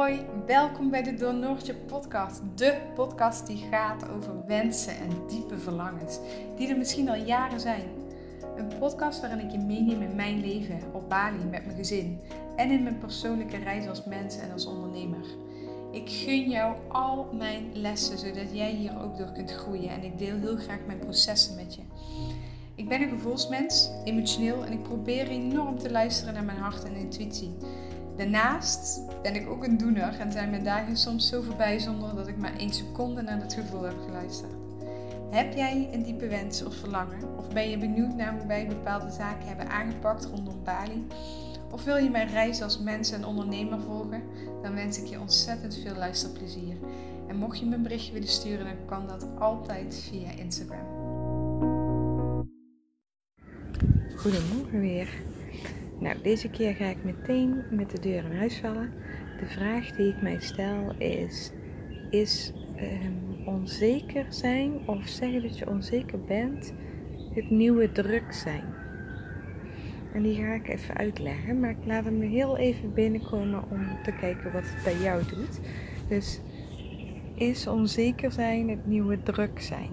Hoi, welkom bij de Door podcast. De podcast die gaat over wensen en diepe verlangens, die er misschien al jaren zijn. Een podcast waarin ik je meeneem in mijn leven op Bali met mijn gezin en in mijn persoonlijke reis als mens en als ondernemer. Ik gun jou al mijn lessen, zodat jij hier ook door kunt groeien en ik deel heel graag mijn processen met je. Ik ben een gevoelsmens, emotioneel en ik probeer enorm te luisteren naar mijn hart en intuïtie. Daarnaast ben ik ook een doener en zijn mijn dagen soms zo voorbij zonder dat ik maar één seconde naar het gevoel heb geluisterd. Heb jij een diepe wens of verlangen? Of ben je benieuwd naar hoe wij bepaalde zaken hebben aangepakt rondom Bali? Of wil je mijn reis als mens en ondernemer volgen? Dan wens ik je ontzettend veel luisterplezier. En mocht je me een berichtje willen sturen, dan kan dat altijd via Instagram. Goedemorgen weer. Nou, deze keer ga ik meteen met de deur in huis vallen. De vraag die ik mij stel is: is ehm, onzeker zijn of zeggen dat je onzeker bent het nieuwe druk zijn? En die ga ik even uitleggen, maar ik laat hem heel even binnenkomen om te kijken wat het bij jou doet. Dus is onzeker zijn het nieuwe druk zijn?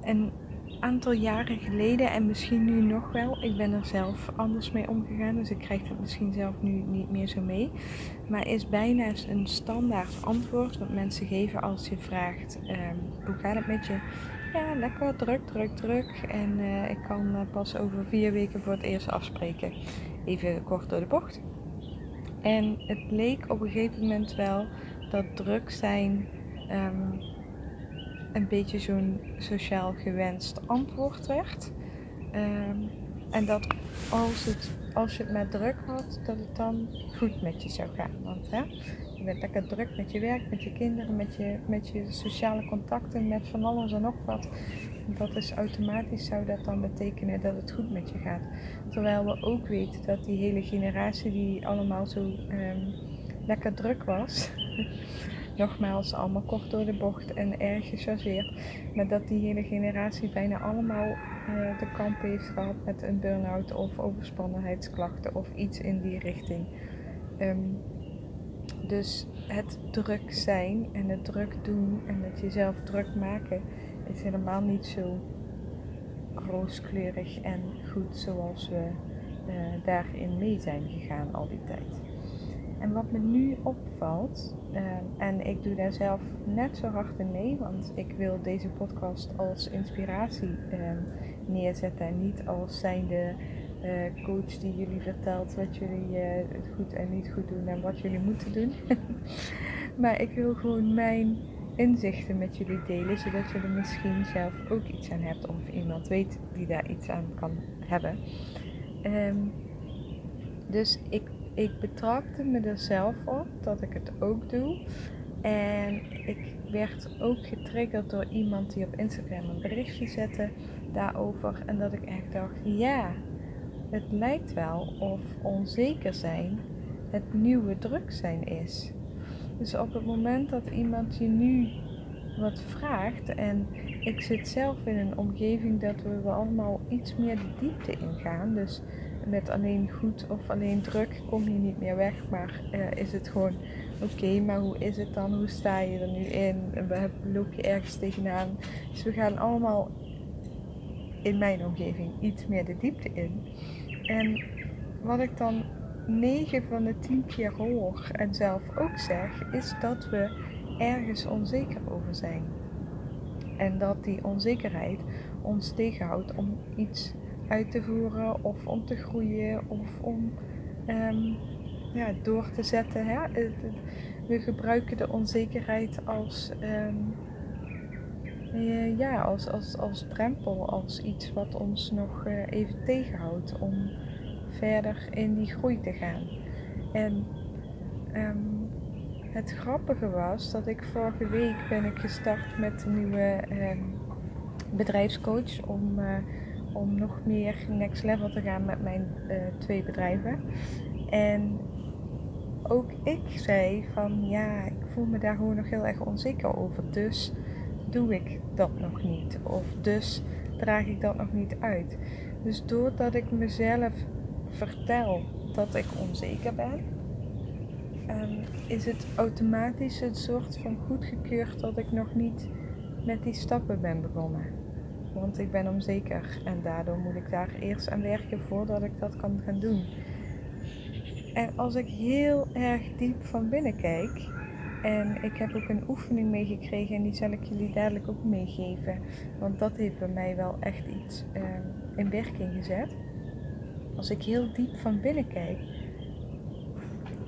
En aantal jaren geleden en misschien nu nog wel. Ik ben er zelf anders mee omgegaan, dus ik krijg het misschien zelf nu niet meer zo mee. Maar is bijna een standaard antwoord wat mensen geven als je vraagt: ehm, hoe gaat het met je? Ja, lekker druk, druk, druk. En uh, ik kan uh, pas over vier weken voor het eerst afspreken. Even kort door de bocht. En het leek op een gegeven moment wel dat druk zijn. Um, een beetje zo'n sociaal gewenst antwoord werd. Ehm, en dat als, het, als je het met druk had, dat het dan goed met je zou gaan. Want hè, je bent lekker druk met je werk, met je kinderen, met je, met je sociale contacten, met van alles en nog wat. Dat is automatisch zou dat dan betekenen dat het goed met je gaat. Terwijl we ook weten dat die hele generatie die allemaal zo um, lekker druk was. nogmaals, allemaal kort door de bocht en erg gechargeerd. Maar dat die hele generatie bijna allemaal uh, de kamp heeft gehad met een burn-out of overspannenheidsklachten of iets in die richting. Um, dus het druk zijn en het druk doen en het jezelf druk maken is helemaal niet zo rooskleurig en goed zoals we uh, daarin mee zijn gegaan al die tijd. En wat me nu opvalt, uh, en ik doe daar zelf net zo hard in mee, want ik wil deze podcast als inspiratie uh, neerzetten en niet als zijnde uh, coach die jullie vertelt wat jullie uh, goed en niet goed doen en wat jullie moeten doen. maar ik wil gewoon mijn inzichten met jullie delen, zodat je er misschien zelf ook iets aan hebt of iemand weet die daar iets aan kan hebben. Um, dus ik ik betrapte me er zelf op dat ik het ook doe. En ik werd ook getriggerd door iemand die op Instagram een berichtje zette daarover. En dat ik echt dacht, ja, het lijkt wel of onzeker zijn het nieuwe druk zijn is. Dus op het moment dat iemand je nu wat vraagt en ik zit zelf in een omgeving dat we allemaal iets meer de diepte ingaan. Dus met alleen goed of alleen druk kom je niet meer weg. Maar uh, is het gewoon oké, maar hoe is het dan? Hoe sta je er nu in? Loop je ergens tegenaan? Dus we gaan allemaal in mijn omgeving iets meer de diepte in. En wat ik dan 9 van de 10 keer hoor en zelf ook zeg, is dat we ergens onzeker over zijn. En dat die onzekerheid ons tegenhoudt om iets uit te voeren of om te groeien of om um, ja, door te zetten. Hè? We gebruiken de onzekerheid als, um, ja, als, als, als drempel, als iets wat ons nog uh, even tegenhoudt om verder in die groei te gaan. En um, het grappige was dat ik vorige week ben ik gestart met een nieuwe bedrijfscoach om uh, om nog meer next level te gaan met mijn uh, twee bedrijven. En ook ik zei van ja, ik voel me daar gewoon nog heel erg onzeker over. Dus doe ik dat nog niet. Of dus draag ik dat nog niet uit. Dus doordat ik mezelf vertel dat ik onzeker ben, um, is het automatisch een soort van goedgekeurd dat ik nog niet met die stappen ben begonnen. Want ik ben onzeker en daardoor moet ik daar eerst aan werken voordat ik dat kan gaan doen. En als ik heel erg diep van binnen kijk, en ik heb ook een oefening meegekregen en die zal ik jullie dadelijk ook meegeven, want dat heeft bij mij wel echt iets uh, in werking gezet. Als ik heel diep van binnen kijk,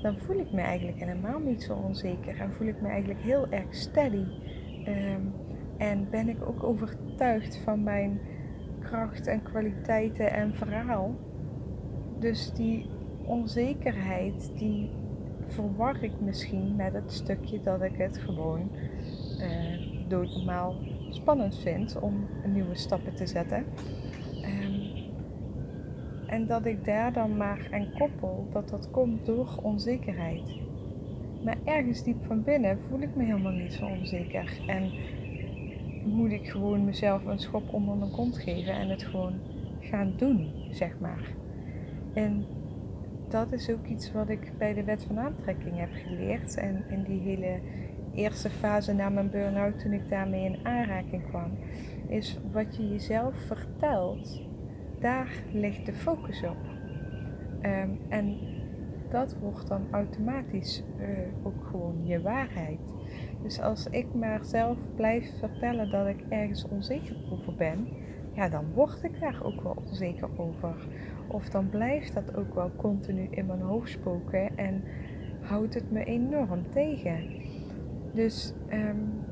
dan voel ik me eigenlijk helemaal niet zo onzeker en voel ik me eigenlijk heel erg steady. Um, en ben ik ook overtuigd van mijn kracht en kwaliteiten en verhaal. Dus die onzekerheid, die verwar ik misschien met het stukje dat ik het gewoon uh, doodnormaal spannend vind om nieuwe stappen te zetten. Um, en dat ik daar dan maar aan koppel dat dat komt door onzekerheid. Maar ergens diep van binnen voel ik me helemaal niet zo onzeker. En moet ik gewoon mezelf een schop onder mijn kont geven en het gewoon gaan doen, zeg maar. En dat is ook iets wat ik bij de wet van aantrekking heb geleerd. En in die hele eerste fase na mijn burn-out, toen ik daarmee in aanraking kwam, is wat je jezelf vertelt, daar ligt de focus op. Um, en dat wordt dan automatisch uh, ook gewoon je waarheid. Dus als ik maar zelf blijf vertellen dat ik ergens onzeker over ben, ja, dan word ik daar ook wel onzeker over. Of dan blijft dat ook wel continu in mijn hoofd spoken en houdt het me enorm tegen. Dus um,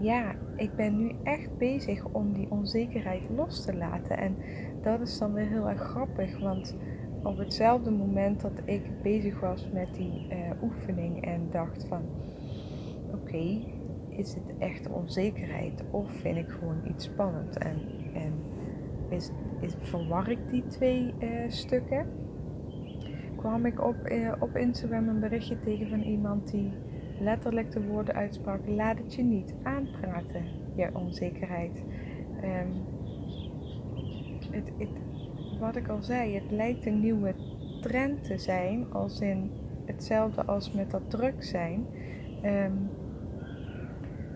ja, ik ben nu echt bezig om die onzekerheid los te laten. En dat is dan weer heel erg grappig, want op hetzelfde moment dat ik bezig was met die uh, oefening en dacht van oké, is het echt onzekerheid of vind ik gewoon iets spannend? En, en is, is, verwar ik die twee uh, stukken? Kwam ik op, uh, op Instagram een berichtje tegen van iemand die letterlijk de woorden uitsprak: Laat het je niet aanpraten, je onzekerheid. Um, het, het, wat ik al zei, het lijkt een nieuwe trend te zijn, als in hetzelfde als met dat druk zijn. Um,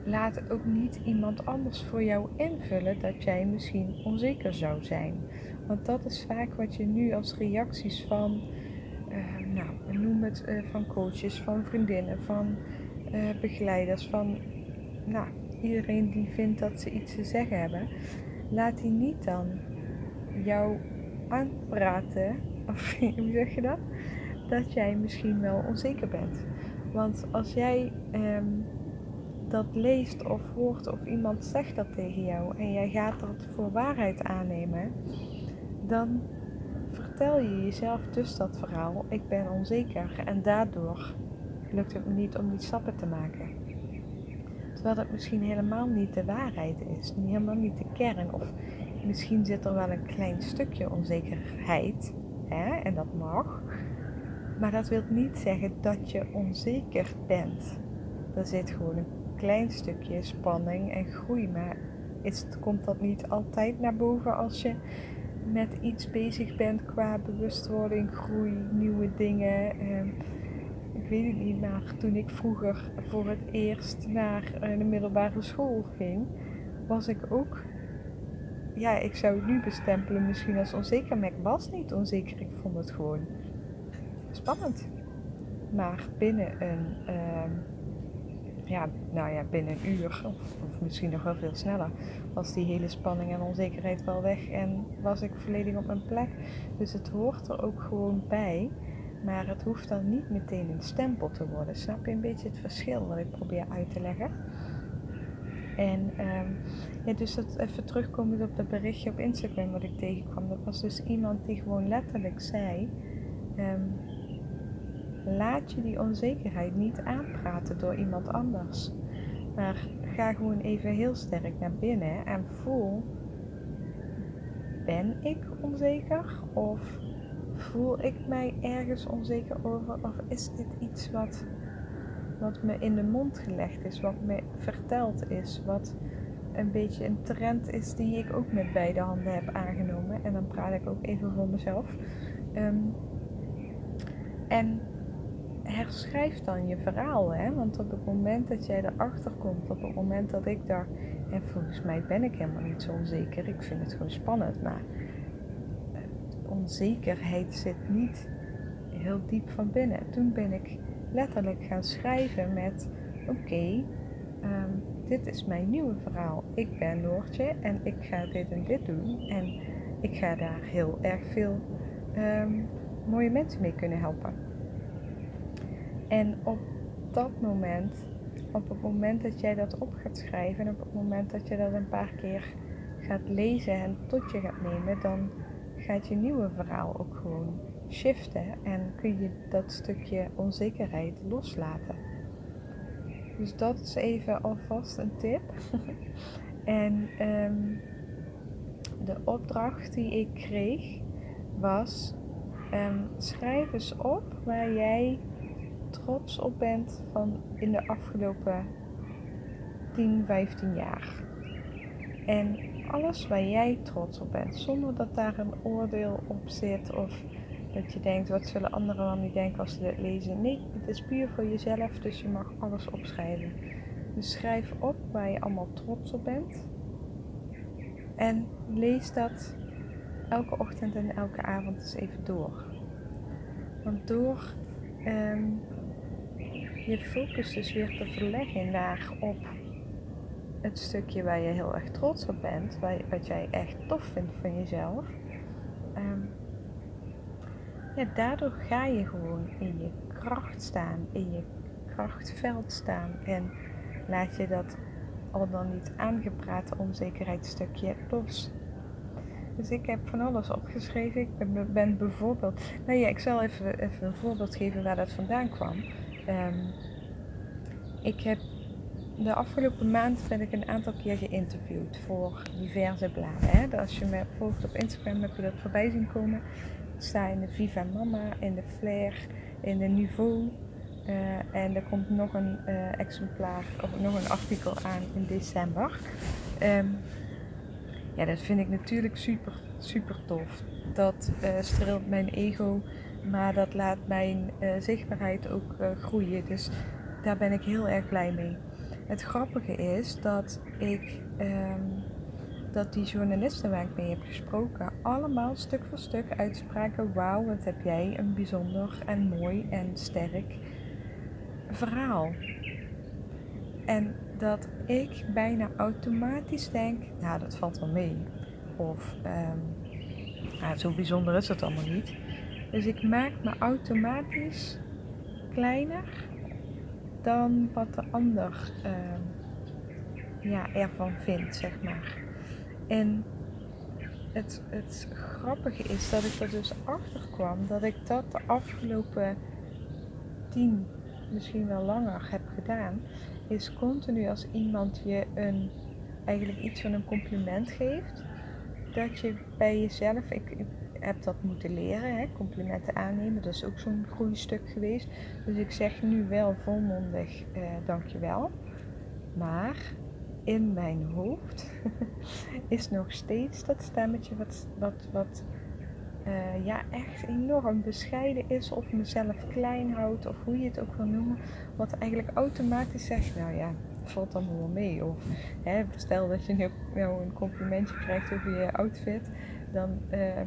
laat ook niet iemand anders voor jou invullen dat jij misschien onzeker zou zijn. Want dat is vaak wat je nu als reacties van, uh, nou, noem het uh, van coaches, van vriendinnen, van uh, begeleiders, van nou, iedereen die vindt dat ze iets te zeggen hebben. Laat die niet dan jou aanpraten, of hoe zeg je dat? Dat jij misschien wel onzeker bent. Want als jij um, dat leest of hoort of iemand zegt dat tegen jou en jij gaat dat voor waarheid aannemen, dan vertel je jezelf dus dat verhaal. Ik ben onzeker en daardoor lukt het me niet om die stappen te maken. Terwijl het misschien helemaal niet de waarheid is, helemaal niet de kern. Of misschien zit er wel een klein stukje onzekerheid, hè, en dat mag. Maar dat wil niet zeggen dat je onzeker bent. Er zit gewoon een klein stukje spanning en groei. Maar is, komt dat niet altijd naar boven als je met iets bezig bent qua bewustwording, groei, nieuwe dingen? Eh, ik weet het niet, maar toen ik vroeger voor het eerst naar uh, de middelbare school ging, was ik ook. Ja, ik zou het nu bestempelen misschien als onzeker, maar ik was niet onzeker. Ik vond het gewoon spannend. Maar binnen een. Uh, ja, nou ja, binnen een uur of, of, misschien nog wel veel sneller was die hele spanning en onzekerheid wel weg en was ik volledig op mijn plek. Dus het hoort er ook gewoon bij, maar het hoeft dan niet meteen een stempel te worden. Snap je een beetje het verschil wat ik probeer uit te leggen? En um, ja, dus dat even terugkomend op dat berichtje op Instagram wat ik tegenkwam, dat was dus iemand die gewoon letterlijk zei. Um, Laat je die onzekerheid niet aanpraten door iemand anders. Maar ga gewoon even heel sterk naar binnen en voel: ben ik onzeker? Of voel ik mij ergens onzeker over? Of is dit iets wat, wat me in de mond gelegd is, wat me verteld is, wat een beetje een trend is die ik ook met beide handen heb aangenomen? En dan praat ik ook even voor mezelf. Um, en herschrijf dan je verhaal. Hè? Want op het moment dat jij erachter komt, op het moment dat ik dacht, en volgens mij ben ik helemaal niet zo onzeker, ik vind het gewoon spannend, maar eh, onzekerheid zit niet heel diep van binnen. Toen ben ik letterlijk gaan schrijven met: Oké, ehm, dit is mijn nieuwe verhaal. Ik ben Noortje en ik ga dit en dit doen. En ik ga daar heel erg veel ehm, mooie mensen mee kunnen helpen. En op dat moment, op het moment dat jij dat op gaat schrijven en op het moment dat je dat een paar keer gaat lezen en tot je gaat nemen, dan gaat je nieuwe verhaal ook gewoon shiften en kun je dat stukje onzekerheid loslaten. Dus dat is even alvast een tip. en ehm, de opdracht die ik kreeg was: um, schrijf eens op waar jij trots op bent van in de afgelopen 10, 15 jaar. En alles waar jij trots op bent, zonder dat daar een oordeel op zit of dat je denkt, wat zullen anderen dan niet denken als ze dit lezen? Nee, het is puur voor jezelf, dus je mag alles opschrijven. Dus schrijf op waar je allemaal trots op bent. En lees dat elke ochtend en elke avond eens even door. Want door ehm, je focus dus weer te verleggen naar op het stukje waar je heel erg trots op bent, wat jij echt tof vindt van jezelf, um, daardoor ga je gewoon in je kracht staan, in je krachtveld staan en laat je dat al dan niet aangepraten onzekerheidsstukje los. Dus ik heb van alles opgeschreven. Ik ben, bijvoorbeeld. Nou ja, ik zal even, even een voorbeeld geven waar dat vandaan kwam. Um, ik heb de afgelopen maand ben ik een aantal keer geïnterviewd voor diverse bladen. Hè. Als je me volgt op Instagram heb je dat voorbij zien komen in de Viva Mama, in de Flair, in de Niveau. Uh, en er komt nog een uh, exemplaar of nog een artikel aan in december. Um, ja, dat vind ik natuurlijk super, super tof. Dat uh, streelt mijn ego, maar dat laat mijn zichtbaarheid ook groeien. Dus daar ben ik heel erg blij mee. Het grappige is dat ik um, dat die journalisten waar ik mee heb gesproken allemaal stuk voor stuk uitspraken: Wauw, wat heb jij een bijzonder en mooi en sterk verhaal. En dat ik bijna automatisch denk: Nou, dat valt wel mee. Of um, nou, zo bijzonder is het allemaal niet. Dus ik maak me automatisch kleiner dan wat de ander uh, ja, ervan vindt, zeg maar. En het, het grappige is dat ik er dus achter kwam dat ik dat de afgelopen tien, misschien wel langer heb gedaan. Is continu als iemand je een, eigenlijk iets van een compliment geeft, dat je bij jezelf, ik, heb dat moeten leren, hè, complimenten aannemen, dat is ook zo'n groeistuk geweest. Dus ik zeg nu wel volmondig eh, dankjewel. Maar in mijn hoofd is nog steeds dat stemmetje wat, wat, wat uh, ja, echt enorm bescheiden is of mezelf klein houdt of hoe je het ook wil noemen. Wat eigenlijk automatisch zegt, nou ja, valt allemaal wel mee. Of hè, stel dat je nu nou een complimentje krijgt over je outfit, dan uh,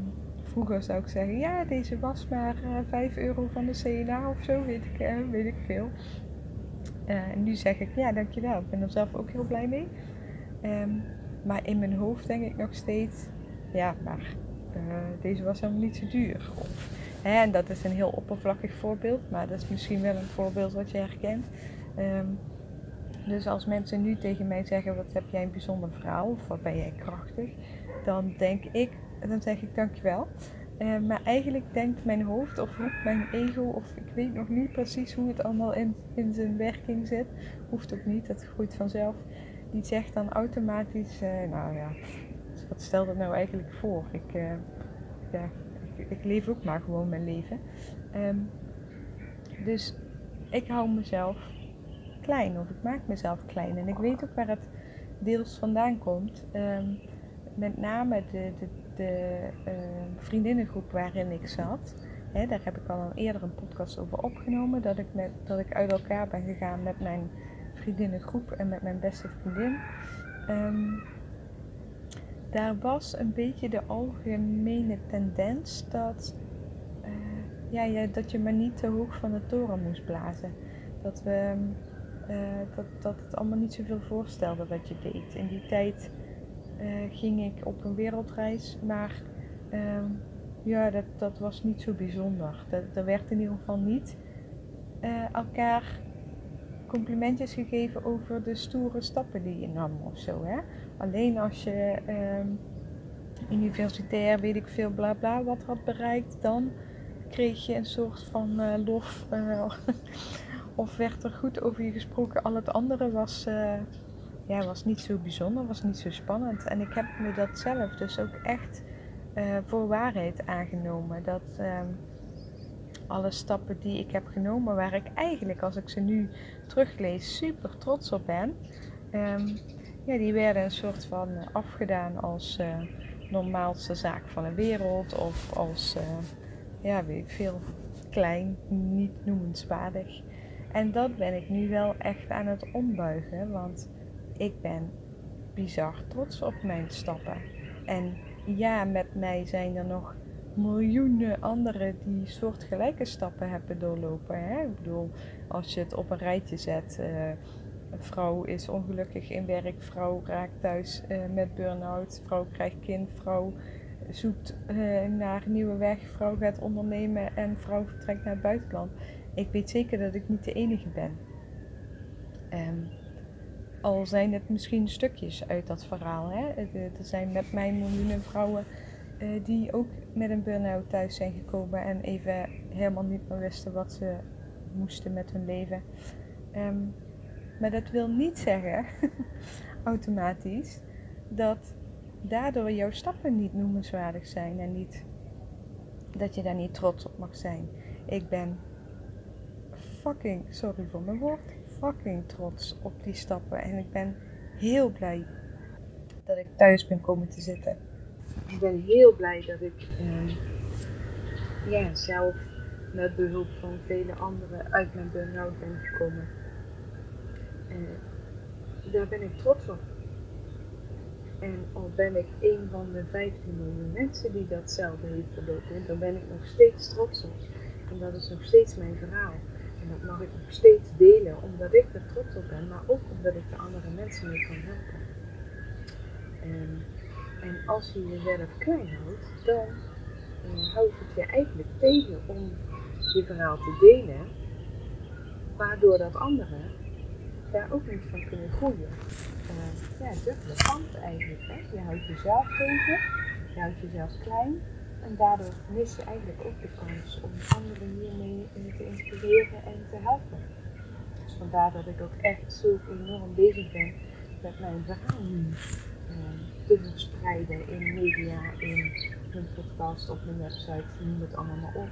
vroeger zou ik zeggen, ja deze was maar uh, eh, 5 euro van de CNA of zo, weet ik, uh, weet ik veel. En nu zeg ik, ja dankjewel, ik ben er zelf ook heel blij mee. Um, maar in mijn hoofd denk ik nog steeds, ja, maar uh, deze was helemaal niet zo duur. Hè, en dat is een heel oppervlakkig voorbeeld, maar dat is misschien wel een voorbeeld wat je herkent. Um, dus als mensen nu tegen mij zeggen, wat heb jij een bijzonder verhaal of wat ben jij krachtig, dan denk ik, dan zeg ik dankjewel. Uh, maar eigenlijk denkt mijn hoofd of mijn ego, of ik weet nog niet precies hoe het allemaal in, in zijn werking zit. Hoeft ook niet, dat groeit vanzelf. Die zegt dan automatisch, uh, nou ja, wat stel dat nou eigenlijk voor? Ik, uh, ja, ik, ik, leef ook maar gewoon mijn leven. Um, dus ik hou mezelf klein, of ik maak mezelf klein. En ik weet ook waar het deels vandaan komt. Um, met name de, de, de uh, vriendinnengroep waarin ik zat, Hè, daar heb ik al eerder een podcast over opgenomen. Dat ik, met, dat ik uit elkaar ben gegaan met mijn vriendinnengroep en met mijn beste vriendin. Ehm, daar was een beetje de algemene tendens dat, uh, ja, dat je maar niet te hoog van de toren moest blazen. Dat, we, uh, dat, dat het allemaal niet zoveel voorstelde wat je deed. In die tijd ging ik op een wereldreis, maar ehm, ja, dat, dat was niet zo bijzonder. Dat, er werd in ieder geval niet elkaar complimentjes gegeven over de stoere stappen die je nam of zo. Hè? Alleen als je uh, universitair, weet ik veel, bla bla, wat had bereikt, dan kreeg je een soort van uh, lof. Of werd er goed over je gesproken. Al het andere was, ja, was niet zo bijzonder, was niet zo spannend. En ik heb me dat zelf dus ook echt voor waarheid aangenomen. Dat ehm, alle stappen die ik heb genomen, waar ik eigenlijk, als ik ze nu teruglees, super trots op ben. Um, ja, die werden een soort van eh, afgedaan als uh, normaalste zaak van de wereld of als, ja, veel, klein, niet noemenswaardig. En dat ben ik nu wel echt aan het ombuigen, want ik ben bizar trots op mijn stappen. En ja, met mij zijn er nog miljoenen anderen die soortgelijke stappen hebben doorlopen. Hè? Ik bedoel, als je het op een rijtje zet, uh, een vrouw is ongelukkig in werk, vrouw raakt thuis uh, met burn-out, vrouw krijgt kind, vrouw zoekt uh, naar nieuwe weg, vrouw gaat ondernemen en vrouw vertrekt naar het buitenland. Ik weet zeker dat ik niet de enige ben. Um, al zijn het misschien stukjes uit dat verhaal. Hè? Er zijn met mij miljoenen vrouwen uh, die ook met een burn-out thuis zijn gekomen en even helemaal niet meer wisten wat ze moesten met hun leven. Um, maar dat wil niet zeggen, automatisch, dat daardoor jouw stappen niet noemenswaardig zijn en niet dat je daar niet trots op mag zijn. Ik ben fucking, sorry voor mijn woord, fucking trots op die stappen. En ik ben heel blij dat ik thuis ben komen te zitten. Ik ben heel blij dat ik eh, ja, zelf met behulp van vele anderen uit mijn burn-out ben gekomen. En daar ben ik trots op. En al ben ik een van de 15 miljoen mensen die datzelfde heeft verlopen, dan ben ik nog steeds trots op. En dat is nog steeds mijn verhaal. En dat mag ik nog steeds delen, omdat ik er trots op ben, maar ook omdat ik de andere mensen mee kan helpen. En, en als je jezelf klein houdt, dan uh, houdt het je eigenlijk tegen om je verhaal te delen, waardoor dat anderen daar ook niet van kunnen groeien. Uh, ja, dubbele kant eigenlijk. Hè? Je houdt jezelf tegen, je houdt jezelf klein en daardoor mis je eigenlijk ook de kans om anderen hiermee te inspireren en te helpen. Dus vandaar dat ik ook echt zo enorm bezig ben met mijn verhaal uh, te verspreiden in media, in mijn podcast, op mijn website, noem het allemaal maar op.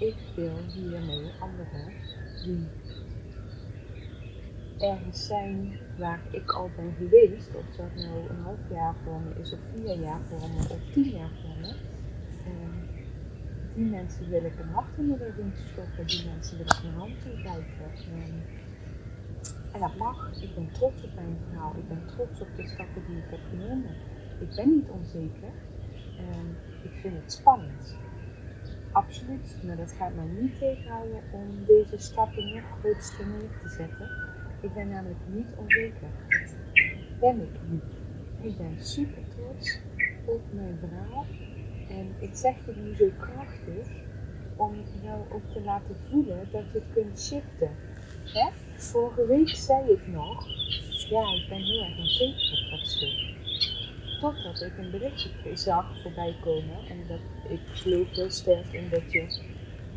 Ik wil hiermee anderen die ergens zijn waar ik al ben geweest, of dat nou een half jaar voor me is, of vier jaar voor me, of tien jaar voor me. Uh, die mensen wil ik een hart in de rug stoppen, die mensen wil ik mijn hand toereiken. Uh, en dat mag. Ik ben trots op mijn verhaal. Ik ben trots op de stappen die ik heb genomen. Ik ben niet onzeker. Uh, ik vind het spannend. Absoluut. Maar dat gaat mij niet tegenhouden om deze stappen nog grootste neer te zetten. Ik ben namelijk niet onzeker. Dat ben ik niet. Ik ben super trots op mijn verhaal. En ik zeg het nu zo krachtig om jou ook te laten voelen dat je het kunt shiften. Hè? Vorige week zei ik nog, ja, ik ben heel erg onzeker op dat stuk. Totdat ik een berichtje zag voorbij komen en dat ik geloof heel sterk in dat je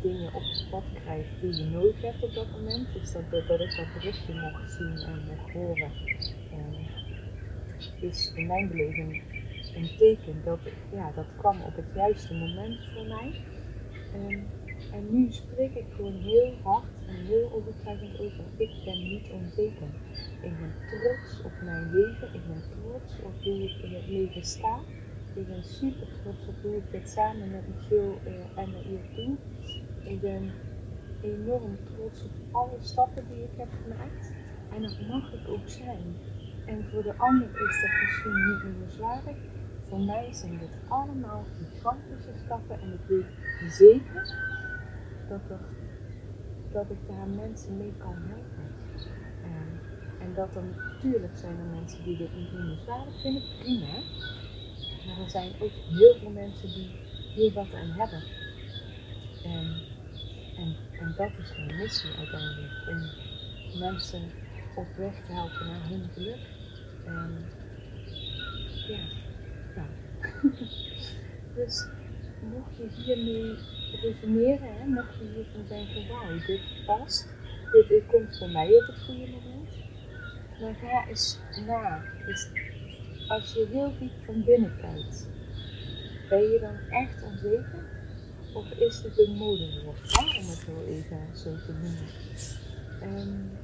dingen op het pad krijgt die je nodig hebt op dat moment. Dus dat, dat ik dat berichtje mocht zien en mocht horen, is in mijn beleving een teken dat ja, dat kwam op het juiste moment voor mij. En nu spreek ik gewoon heel hard en heel overtuigend over. Ik ben niet onzeker. Ik ben trots op mijn leven. Ik ben trots op hoe ik in het leven sta. Ik ben super trots op hoe ik dit samen met Michiel uh, en Ier doe. Ik ben enorm trots op alle stappen die ik heb gemaakt. En dat mag ik ook zijn. En voor de ander is dat misschien niet meer zwaardig. Voor mij zijn dit allemaal gigantische stappen. En ik weet zeker dat, dat ik daar mensen mee kan helpen. En, en dat er natuurlijk zijn er mensen die dit niet meer zwaardig vinden. Prima. Maar er zijn ook heel veel mensen die hier wat aan hebben. En, en, en dat is mijn missie uiteindelijk. Om mensen op weg te helpen naar hun geluk. En ja. dus mocht je hiermee resoneren, hè, mocht je hiervan denken, wauw, dit past, dit, komt voor mij op het goede moment. Dan ga eens na. Dus als je heel diep van binnen kijkt, ben je dan echt onzeker? Of is het een modewoord, om het zo even zo te noemen? Um,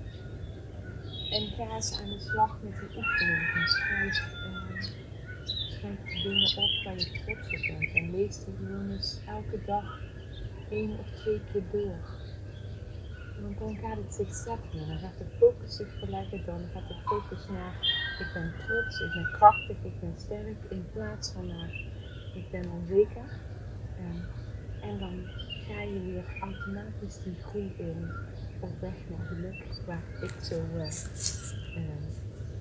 en ga eens aan de slag met die oefening. En dingen op waar je trots op bent. En lees die gewoon eens elke dag één of twee keer door. Want dan gaat het zich zetten. Dan gaat de focus zich verleggen. Dan gaat de focus naar ik ben trots, ik ben krachtig, ik ben sterk. In plaats van naar ik ben onzeker. En, en dan ga je weer automatisch die groei in op weg naar geluk, waar ik zo, uh, uh,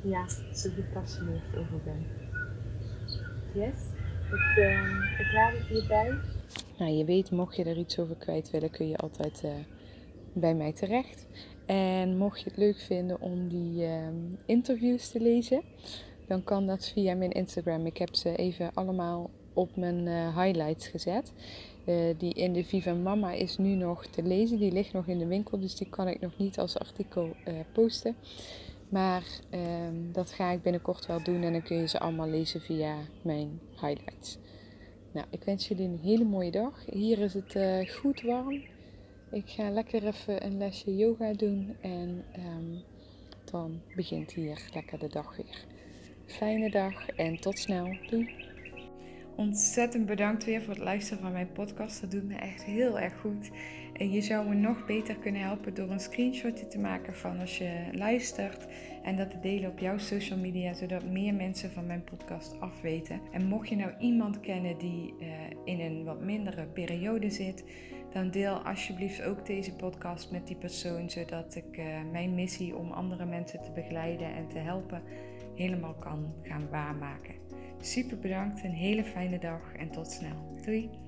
ja, zo gepassioneerd over ben. Yes, ik, uh, het hierbij. Nou, je weet, mocht je er iets over kwijt willen, kun je altijd eh, bij mij terecht. En mocht je het leuk vinden om die ehm, interviews te lezen, dan kan dat via mijn Instagram. Ik heb ze even allemaal op mijn uh, highlights gezet. Uh, die in de Viva Mama is nu nog te lezen. Die ligt nog in de winkel, dus die kan ik nog niet als artikel posten. Maar ehm, dat ga ik binnenkort wel doen en dan kun je ze allemaal lezen via mijn highlights. Nou, ik wens jullie een hele mooie dag. Hier is het goed warm. Ik ga lekker even een lesje yoga doen en um, dan begint hier lekker de dag weer. Fijne dag en tot snel. Doei! Ontzettend bedankt weer voor het luisteren van mijn podcast. Dat doet me echt heel erg goed. En je zou me nog beter kunnen helpen door een screenshotje te maken van als je luistert. En dat te delen op jouw social media, zodat meer mensen van mijn podcast afweten. En mocht je nou iemand kennen die uh, in een wat mindere periode zit, dan deel alsjeblieft ook deze podcast met die persoon, zodat ik uh, mijn missie om andere mensen te begeleiden en te helpen helemaal kan gaan waarmaken. Super bedankt, een hele fijne dag en tot snel. Doei!